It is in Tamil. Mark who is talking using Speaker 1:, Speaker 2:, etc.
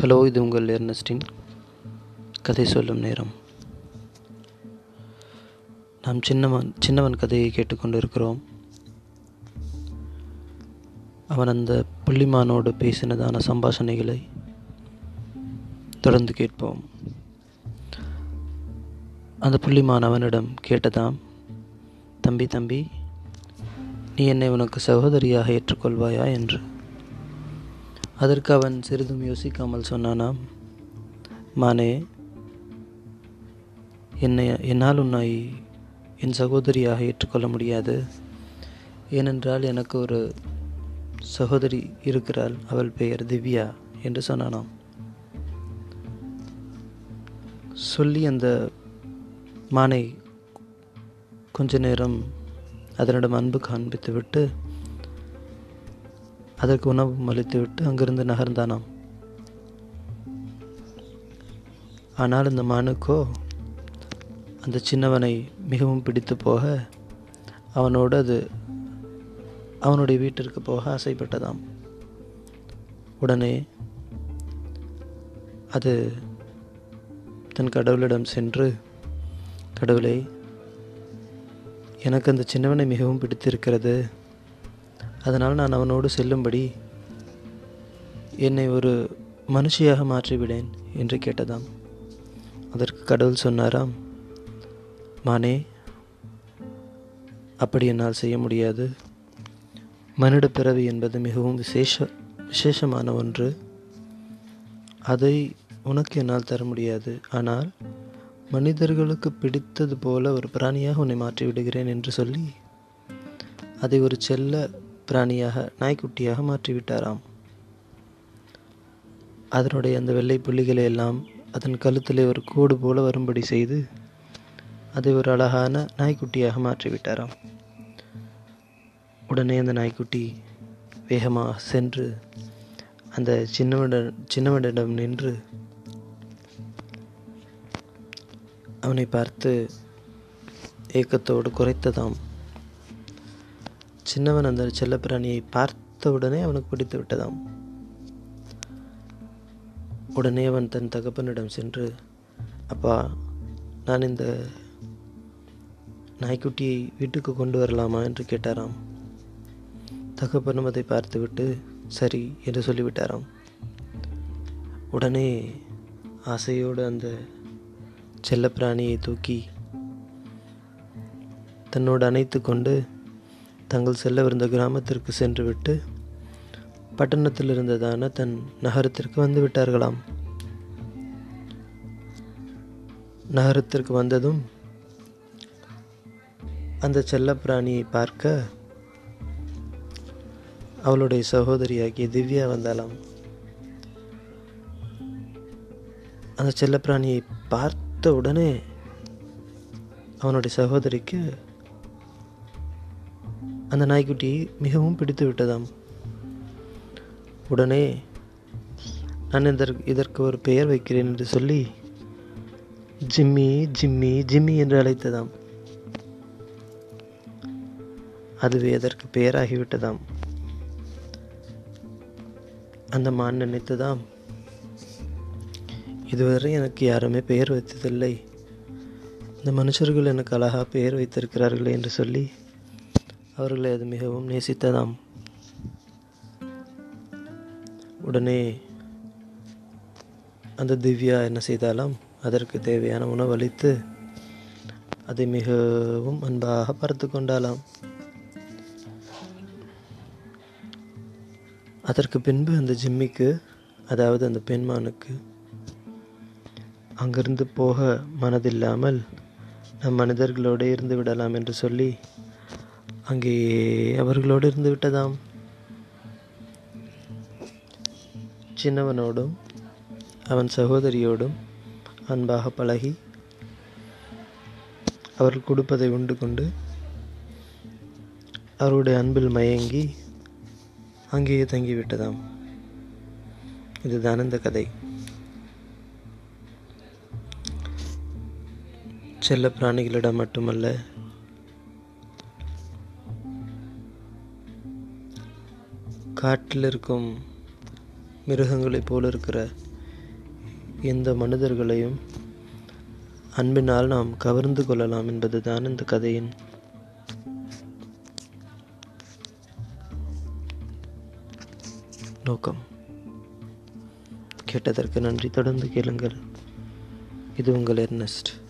Speaker 1: ஹலோ இது உங்கள் எர்னஸ்டின் கதை சொல்லும் நேரம். நாம் சின்னவன் சின்னவன் கதையை கேட்டுக்கொண்டிருக்கிறோம். அவன் அந்த புள்ளிமானோடு பேசினதான சம்பாஷணைகளை தொடர்ந்து கேட்போம். அந்த புள்ளிமான் அவனிடம் கேட்டதாம் தம்பி தம்பி நீ என்னை உனக்கு சகோதரியாக ஏற்றுக்கொள்வாயா? என்று. அதற்கு அவன் சிறிதும் யோசிக்காமல் சொன்னானாம் மானே என்னை என்னால் உன்னை என் சகோதரியாக ஏற்றுக்கொள்ள முடியாது. ஏனென்றால் எனக்கு ஒரு சகோதரி இருக்கிறாள் அவள் பெயர் திவ்யா என்று சொன்னானாம். சொல்லி அந்த மானை கொஞ்ச நேரம் அதனிடம் அன்பு காண்பித்துவிட்டு அதற்கு உணவும் அளித்துவிட்டு அங்கிருந்து நகர்ந்தானாம். ஆனால் இந்த மானுக்கோ அந்த சின்னவனை மிகவும் பிடித்து போக அவனோடு அது அவனுடைய வீட்டிற்கு போக ஆசைப்பட்டதாம். உடனே அது தன் கடவுளிடம் சென்று கடவுளை எனக்கு அந்த சின்னவனை மிகவும் பிடித்திருக்கிறது. அதனால் நான் அவனோடு செல்லும்படி என்னை ஒரு மனுஷியாக மாற்றிவிடேன் என்று கேட்டதாம். அதற்கு கடவுள் சொன்னாராம் மானே அப்படி என்னால் செய்ய முடியாது. மனித பிறவி என்பது மிகவும் விசேஷ விசேஷமான ஒன்று. அதை உனக்கு என்னால் தர முடியாது. ஆனால் மனிதர்களுக்கு பிடித்தது போல ஒரு பிராணியாக உன்னை மாற்றி விடுகிறேன் என்று சொல்லி அதை ஒரு செல்ல பிராணியாக நாய்க்குட்டியாக மாற்றிவிட்டாராம். அதனுடைய அந்த வெள்ளை புள்ளிகளை எல்லாம் அதன் கழுத்திலே ஒரு கூடு போல வரும்படி செய்து அதை ஒரு அழகான நாய்க்குட்டியாக மாற்றிவிட்டாராம். உடனே அந்த நாய்க்குட்டி வேகமாக சென்று அந்த சின்னவனிடம் சின்னவனிடம் நின்று அவனை பார்த்து ஏக்கத்தோடு குறைத்ததாம். சின்னவன் அந்த செல்லப்பிராணியை பார்த்த உடனே அவனுக்கு பிடித்து விட்டதாம். உடனே அவன் தன் தகப்பனிடம் சென்று அப்பா நான் இந்த நாய்க்குட்டியை வீட்டுக்கு கொண்டு வரலாமா? என்று கேட்டாராம். தகப்பனும் அதை பார்த்துவிட்டு சரி என்று சொல்லிவிட்டாராம். உடனே ஆசையோடு அந்த செல்லப்பிராணியை தூக்கி தன்னோடு அணைத்து கொண்டு தங்கள் செல்லவிருந்த கிராமத்திற்கு சென்றுவிட்டு பட்டணத்தில் இருந்ததான தன் நகரத்திற்கு வந்து விட்டார்களாம். நகரத்திற்கு வந்ததும் அந்த செல்லப்பிராணியை பார்க்க அவளுடைய சகோதரியாகிய திவ்யா வந்தாலாம் அந்த செல்லப்பிராணியை பார்த்த உடனே அவனுடைய சகோதரிக்கு அந்த நாய்க்குட்டி மிகவும் பிடித்து விட்டதாம். உடனே நான் இதற்கு இதற்கு ஒரு பெயர் வைக்கிறேன் என்று சொல்லி ஜிம்மி ஜிம்மி ஜிம்மி என்று அழைத்ததாம். அதுவே அதற்கு பெயராகிவிட்டதாம். அந்த மான் நினைத்ததாம் இதுவரை எனக்கு யாருமே பெயர் வைத்ததில்லை. இந்த மனுஷர்கள் எனக்கு அழகாக பெயர் வைத்திருக்கிறார்களே என்று சொல்லி அவர்களை அது மிகவும் நேசித்ததாம். உடனே அந்த திவ்யா என்ன செய்தாலாம் அதற்கு தேவையான உணவு அளித்து அதை மிகவும் அன்பாக பார்த்து கொண்டாலாம் அதற்கு பின்பு அந்த ஜிம்மிக்கு அதாவது அந்த பெண்மானுக்கு அங்கிருந்து போக மனதில்லாமல் நம் மனிதர்களோடு இருந்து விடலாம் என்று சொல்லி அங்கேயே அவர்களோடு இருந்து விட்டதாம். சின்னவனோடும் அவன் சகோதரியோடும் அன்பாக பழகி அவர்கள் கொடுப்பதை உண்டு கொண்டு அவருடைய அன்பில் மயங்கி அங்கேயே தங்கிவிட்டதாம் இதுதான் இந்த கதை. செல்ல பிராணிகளிடம் மட்டுமல்ல காட்டில் இருக்கும் மிருகங்களைப் போல இருக்கிற எந்த மனிதர்களையும் அன்பினால் நாம் கவர்ந்து கொள்ளலாம் என்பதுதான் இந்த கதையின் நோக்கம். கேட்டதற்கு நன்றி. தொடர்ந்து கேளுங்கள். இது உங்கள் எர்னஸ்ட்.